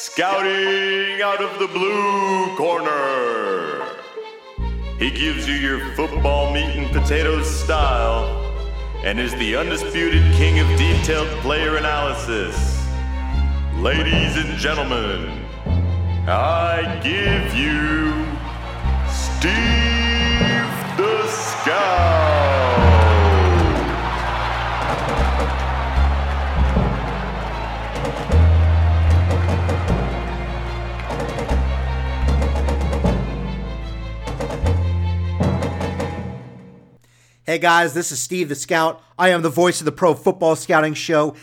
Scouting out of the blue corner. He gives you your football meat and potatoes style and is the undisputed king of detailed player analysis. Ladies and gentlemen, I give you Steve Hey guys, this is Steve the Scout. I am the voice of the Pro Football Scouting Show.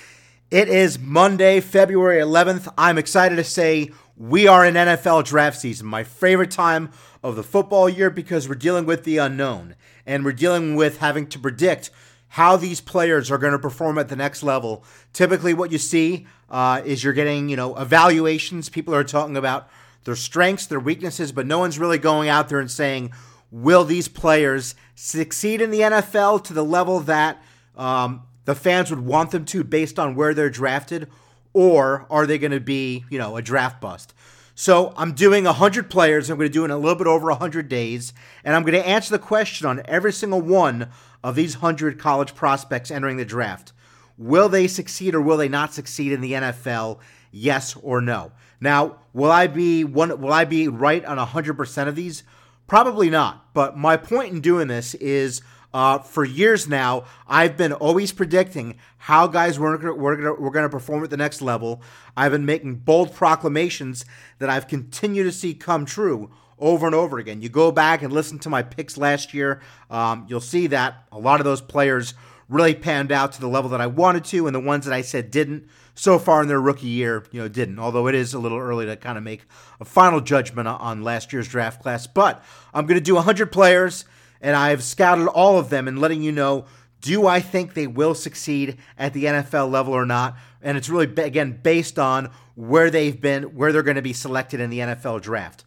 It is Monday, February 11th. I'm excited to say we are in NFL draft season, my favorite time of the football year because we're dealing with the unknown and we're dealing with having to predict how these players are going to perform at the next level. Typically, what you see uh, is you're getting, you know, evaluations. People are talking about their strengths, their weaknesses, but no one's really going out there and saying, will these players succeed in the NFL to the level that um, the fans would want them to based on where they're drafted, or are they going to be, you know, a draft bust? So I'm doing 100 players. I'm going to do it in a little bit over 100 days, and I'm going to answer the question on every single one of these 100 college prospects entering the draft. Will they succeed or will they not succeed in the NFL? Yes or no. Now, will I be one? Will I be right on 100% of these? Probably not. But my point in doing this is uh, for years now, I've been always predicting how guys were, were, were going to perform at the next level. I've been making bold proclamations that I've continued to see come true over and over again. You go back and listen to my picks last year, um, you'll see that a lot of those players really panned out to the level that I wanted to, and the ones that I said didn't so far in their rookie year, you know, didn't. Although it is a little early to kind of make a final judgment on last year's draft class. But I'm going to do 100 players, and I've scouted all of them and letting you know do I think they will succeed at the NFL level or not? And it's really, again, based on where they've been, where they're going to be selected in the NFL draft.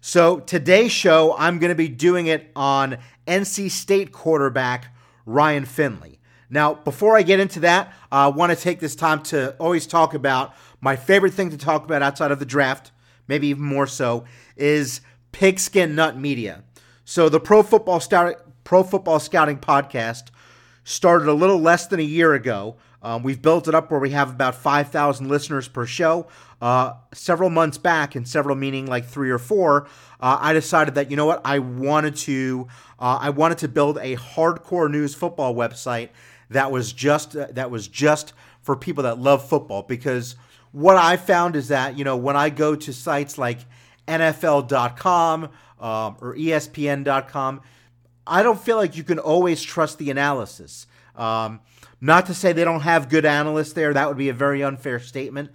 So today's show, I'm going to be doing it on NC State quarterback Ryan Finley. Now, before I get into that, I want to take this time to always talk about my favorite thing to talk about outside of the draft, maybe even more so, is Pigskin Nut Media. So the Pro Football Scout, Pro Football Scouting podcast started a little less than a year ago. Um, we've built it up where we have about 5,000 listeners per show. Uh, several months back, and several meaning like three or four, uh, I decided that you know what I wanted to uh, I wanted to build a hardcore news football website that was just uh, that was just for people that love football because what I found is that you know when I go to sites like NFL.com um, or ESPN.com, I don't feel like you can always trust the analysis. Um, not to say they don't have good analysts there; that would be a very unfair statement.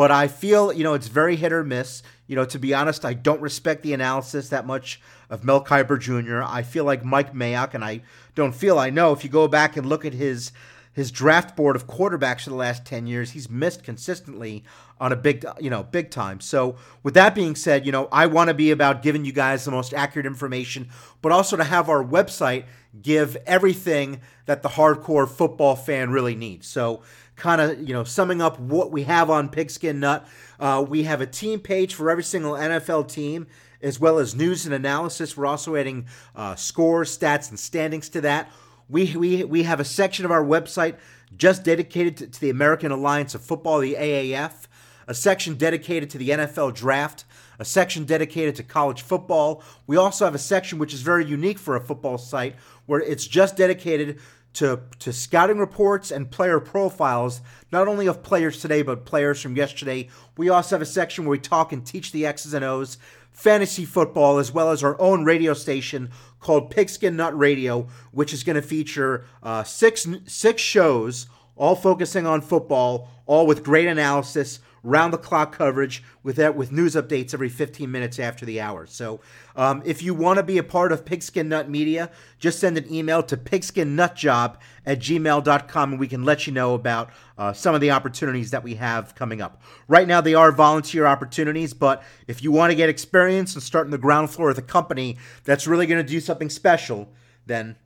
But I feel, you know, it's very hit or miss. You know, to be honest, I don't respect the analysis that much of Mel Kiper Jr. I feel like Mike Mayock, and I don't feel I know. If you go back and look at his his draft board of quarterbacks for the last 10 years, he's missed consistently on a big, you know, big time. So, with that being said, you know, I want to be about giving you guys the most accurate information, but also to have our website give everything that the hardcore football fan really needs. So, kind of, you know, summing up what we have on Pigskin Nut, uh, we have a team page for every single NFL team as well as news and analysis. We're also adding uh, scores, stats, and standings to that. We, we, we have a section of our website just dedicated to, to the American Alliance of Football, the AAF, a section dedicated to the NFL draft, a section dedicated to college football. We also have a section which is very unique for a football site where it's just dedicated to, to scouting reports and player profiles, not only of players today, but players from yesterday. We also have a section where we talk and teach the X's and O's fantasy football, as well as our own radio station called Pigskin Nut Radio, which is going to feature uh, six six shows, all focusing on football, all with great analysis, round the clock coverage with that with news updates every 15 minutes after the hour. So um, if you want to be a part of Pigskin Nut Media, just send an email to pigskinnutjob at gmail.com and we can let you know about uh, some of the opportunities that we have coming up. Right now, they are volunteer opportunities, but if you want to get experience and start in the ground floor of the company that's really going to do something special, then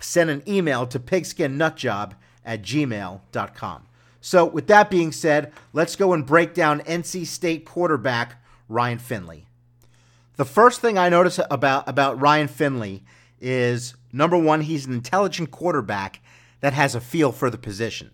send an email to pigskinnutjob at gmail.com. So, with that being said, let's go and break down NC State quarterback Ryan Finley. The first thing I notice about about Ryan Finley is number one, he's an intelligent quarterback that has a feel for the position.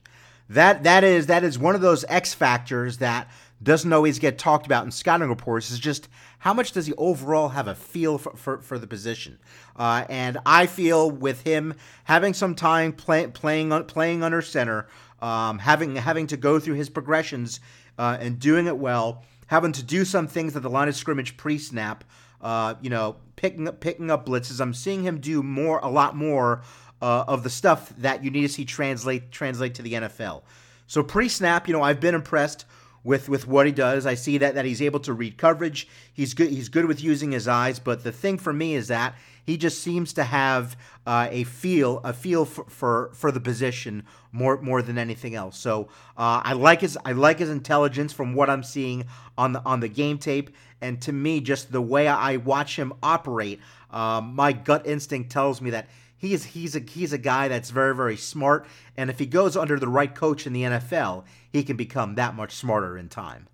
That that is that is one of those X factors that doesn't always get talked about in scouting reports. Is just how much does he overall have a feel for, for, for the position? Uh, and I feel with him having some time play, playing playing under center, um, having having to go through his progressions uh, and doing it well, having to do some things at the line of scrimmage pre-snap. Uh, you know, picking up picking up blitzes. I'm seeing him do more, a lot more uh, of the stuff that you need to see translate translate to the NFL. So pre-snap, you know, I've been impressed with with what he does. I see that that he's able to read coverage. He's good. He's good with using his eyes. But the thing for me is that he just seems to have uh, a feel a feel for, for, for the position more more than anything else. So uh, I like his I like his intelligence from what I'm seeing on the on the game tape. And to me, just the way I watch him operate, um, my gut instinct tells me that He's he's a he's a guy that's very very smart, and if he goes under the right coach in the NFL, he can become that much smarter in time.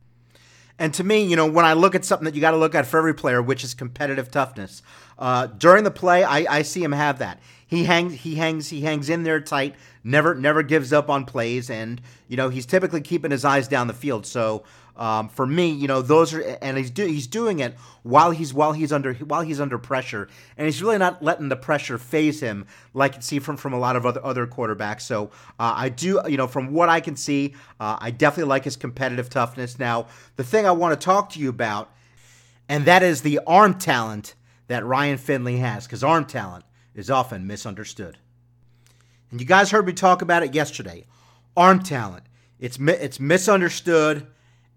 And to me, you know, when I look at something that you got to look at for every player, which is competitive toughness, uh, during the play, I, I see him have that. He hangs, he hangs, he hangs in there tight. Never, never gives up on plays, and you know he's typically keeping his eyes down the field. So um, for me, you know, those are, and he's do, he's doing it while he's while he's under while he's under pressure, and he's really not letting the pressure faze him like you see from from a lot of other other quarterbacks. So uh, I do, you know, from what I can see, uh, I definitely like his competitive toughness. Now, the thing I want to talk to you about, and that is the arm talent that Ryan Finley has, because arm talent is often misunderstood. And you guys heard me talk about it yesterday. Arm talent, it's it's misunderstood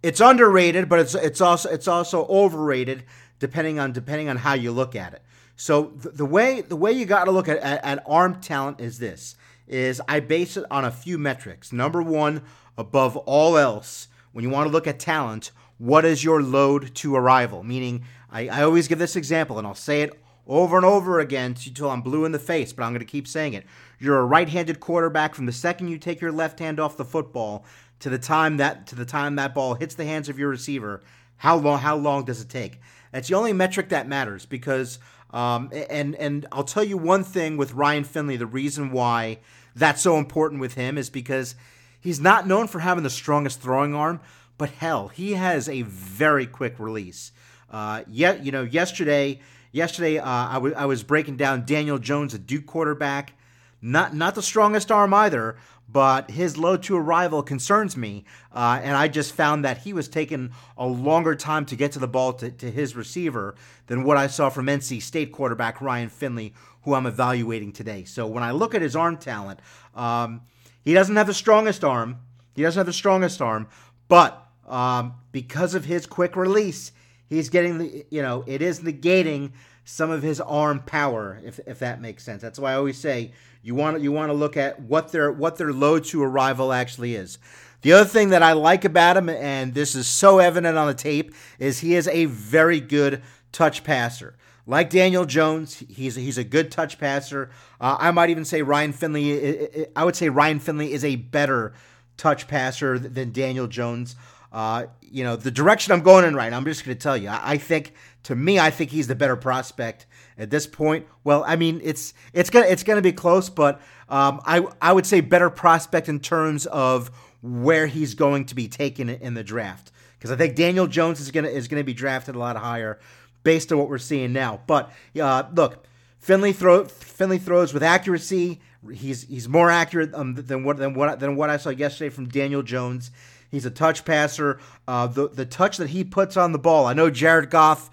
it's underrated, but it's it's also it's also overrated depending on depending on how you look at it. So the, the way the way you got to look at, at, at arm talent is this: is I base it on a few metrics. Number one, above all else, when you want to look at talent, what is your load to arrival? Meaning, I, I always give this example, and I'll say it over and over again until I'm blue in the face, but I'm going to keep saying it. You're a right-handed quarterback from the second you take your left hand off the football to the time that to the time that ball hits the hands of your receiver, how long how long does it take? That's the only metric that matters because um, and and I'll tell you one thing with Ryan Finley, the reason why that's so important with him is because he's not known for having the strongest throwing arm, but hell, he has a very quick release. Uh, yet you know yesterday yesterday uh, I, w- I was breaking down Daniel Jones, a Duke quarterback. Not not the strongest arm either, but his load to arrival concerns me. Uh, and I just found that he was taking a longer time to get to the ball to, to, his receiver than what I saw from NC State quarterback Ryan Finley, who I'm evaluating today. So when I look at his arm talent, um, he doesn't have the strongest arm. He doesn't have the strongest arm, but um, because of his quick release, he's getting the, you know, it is negating some of his arm power, if, if that makes sense. That's why I always say you want you want to look at what their what their load to arrival actually is. The other thing that I like about him, and this is so evident on the tape, is he is a very good touch passer. Like Daniel Jones, he's he's a good touch passer. Uh, I might even say Ryan Finley. I would say Ryan Finley is a better touch passer than Daniel Jones. Uh, you know the direction I'm going in right. Now, I'm just going to tell you. I, I think to me, I think he's the better prospect at this point. Well, I mean, it's it's gonna it's gonna be close, but um, I I would say better prospect in terms of where he's going to be taken in the draft because I think Daniel Jones is gonna is gonna be drafted a lot higher based on what we're seeing now. But uh, look, Finley throw Finley throws with accuracy. He's he's more accurate um, than what than what than what I saw yesterday from Daniel Jones. He's a touch passer. Uh, the the touch that he puts on the ball. I know Jared Goff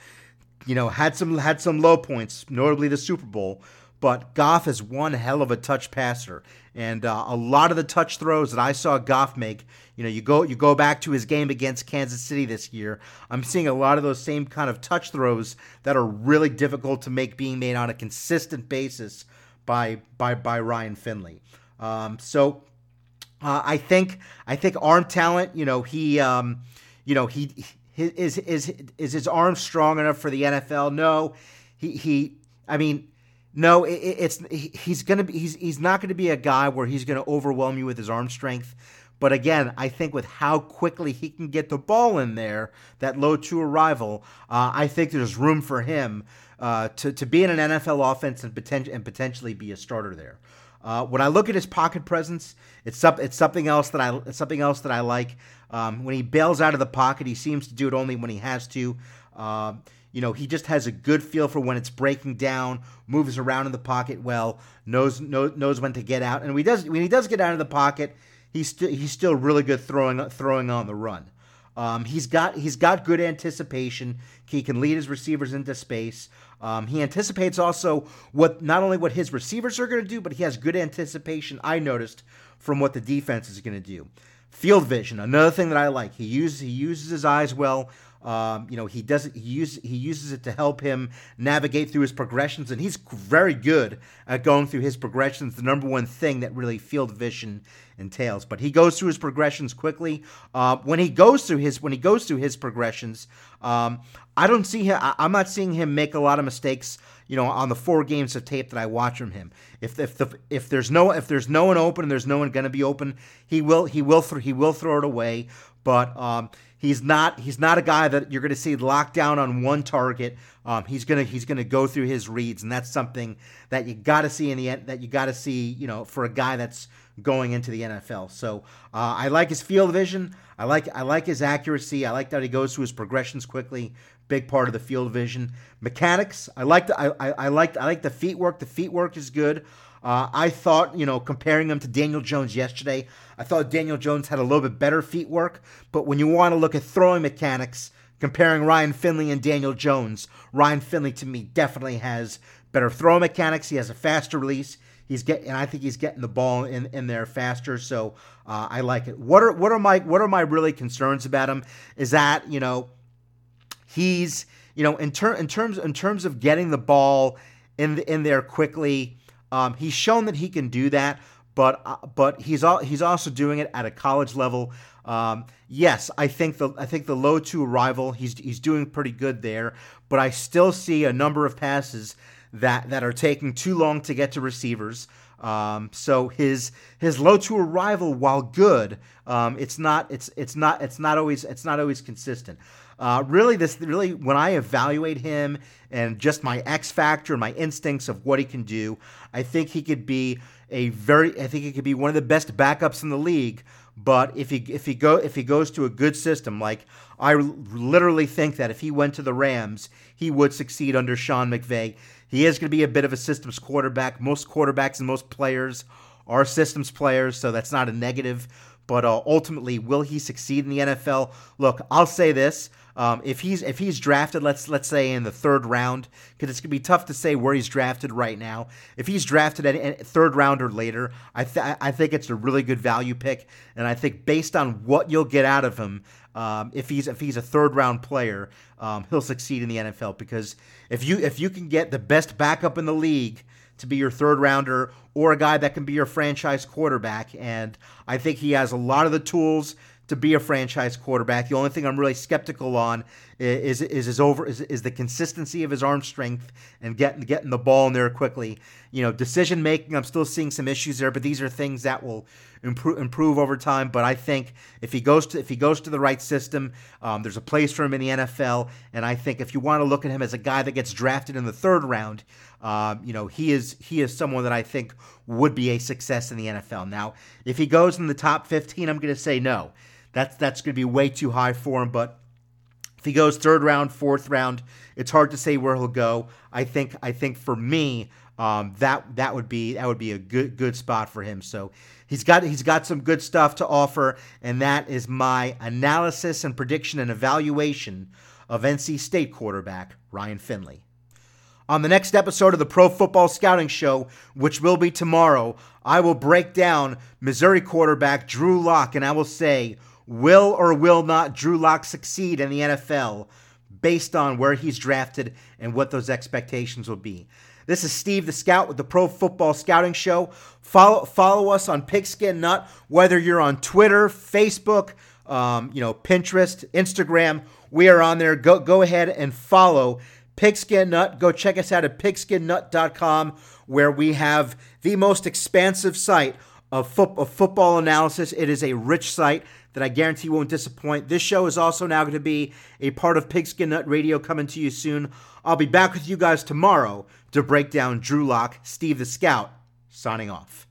you know, had some had some low points, notably the Super Bowl. But Goff is one hell of a touch passer, and uh, a lot of the touch throws that I saw Goff make, you know, you go you go back to his game against Kansas City this year. I'm seeing a lot of those same kind of touch throws that are really difficult to make being made on a consistent basis by by by Ryan Finley. Um, so uh, I think I think arm talent, you know, he um, you know he is is is his arm strong enough for the NFL? No, he he. I mean, no. It, it's he's gonna be he's he's not gonna be a guy where he's gonna overwhelm you with his arm strength. But again, I think with how quickly he can get the ball in there, that load to arrival, uh, I think there's room for him uh, to, to be in an NFL offense and, poten- and potentially be a starter there. Uh, when I look at his pocket presence, it's up, it's something else that I it's something else that I like. Um, when he bails out of the pocket, he seems to do it only when he has to. Uh, you know, he just has a good feel for when it's breaking down, moves around in the pocket well, knows knows, knows when to get out, and when he does when he does get out of the pocket, he's still he's still really good throwing throwing on the run. Um, he's got he's got good anticipation. He can lead his receivers into space. Um, he anticipates also what not only what his receivers are going to do, but he has good anticipation. I noticed from what the defense is going to do. Field vision, another thing that I like. He uses he uses his eyes well. Um, you know, he doesn't he uses he uses it to help him navigate through his progressions, and he's very good at going through his progressions. The number one thing that really field vision entails. But he goes through his progressions quickly. Uh, when he goes through his when he goes through his progressions, um, I don't see him. I, I'm not seeing him make a lot of mistakes. You know, on the four games of tape that I watch from him, if if the if there's no if there's no one open and there's no one going to be open, he will he will th- he will throw it away. But um, he's not he's not a guy that you're going to see locked down on one target. Um, he's gonna he's gonna go through his reads, and that's something that you got to see in the. That you got to see, you know, for a guy that's going into the NFL. So uh, I like his field vision. I like I like his accuracy. I like that he goes through his progressions quickly. Big part of the field vision. Mechanics. I like the I, I, I like I like the feet work. The feet work is good. Uh, I thought, you know, comparing him to Daniel Jones yesterday, I thought Daniel Jones had a little bit better feet work. But when you want to look at throwing mechanics, comparing Ryan Finley and Daniel Jones, Ryan Finley to me definitely has better throw mechanics. He has a faster release. He's getting, and I think he's getting the ball in, in there faster. So uh, I like it. What are what are my what are my really concerns about him? Is that you know he's you know in ter- in terms in terms of getting the ball in the, in there quickly. Um, he's shown that he can do that, but uh, but he's he's also doing it at a college level. Um, yes, I think the I think the load to arrival he's he's doing pretty good there, but I still see a number of passes that that are taking too long to get to receivers. Um, so his his load to arrival, while good, um, it's not it's it's not it's not always it's not always consistent. Uh, really, this really when I evaluate him and just my X factor and my instincts of what he can do, I think he could be a very I think he could be one of the best backups in the league. But if he if he go if he goes to a good system, like I literally think that if he went to the Rams, he would succeed under Sean McVay. He is going to be a bit of a systems quarterback. Most quarterbacks and most players are systems players, so that's not a negative. But uh, ultimately, will he succeed in the NFL? Look, I'll say this: um, if he's if he's drafted, let's let's say in the third round, because it's gonna be tough to say where he's drafted right now. If he's drafted at, at third round or later, I th- I think it's a really good value pick, and I think based on what you'll get out of him, um, if he's if he's a third round player, um, he'll succeed in the NFL because if you if you can get the best backup in the league to be your third rounder or a guy that can be your franchise quarterback, and I think he has a lot of the tools to be a franchise quarterback. The only thing I'm really skeptical on is is his over is, is the consistency of his arm strength and getting getting the ball in there quickly. You know, decision making. I'm still seeing some issues there, but these are things that will improve improve over time. But I think if he goes to if he goes to the right system, um, there's a place for him in the NFL. And I think if you want to look at him as a guy that gets drafted in the third round, um, you know, he is he is someone that I think would be a success in the NFL. Now, if he goes in the top 15, I'm going to say no. That's that's going to be way too high for him. But if he goes third round, fourth round, it's hard to say where he'll go. I think I think for me, um, that that would be that would be a good good spot for him. So he's got he's got some good stuff to offer, and that is my analysis and prediction and evaluation of NC State quarterback Ryan Finley. On the next episode of the Pro Football Scouting Show, which will be tomorrow, I will break down Missouri quarterback Drew Lock, and I will say Will or will not Drew Lock succeed in the NFL based on where he's drafted and what those expectations will be? This is Steve the Scout with the Pro Football Scouting Show. Follow follow us on Pigskin Nut, whether you're on Twitter, Facebook, um, you know, Pinterest, Instagram. We are on there. Go go ahead and follow Pigskin Nut. Go check us out at pigskinnut.com, where we have the most expansive site of, fo- of football analysis. It is a rich site that I guarantee won't disappoint. This show is also now going to be a part of Pigskin Nut Radio coming to you soon. I'll be back with you guys tomorrow to break down Drew Lock, Steve the Scout, signing off.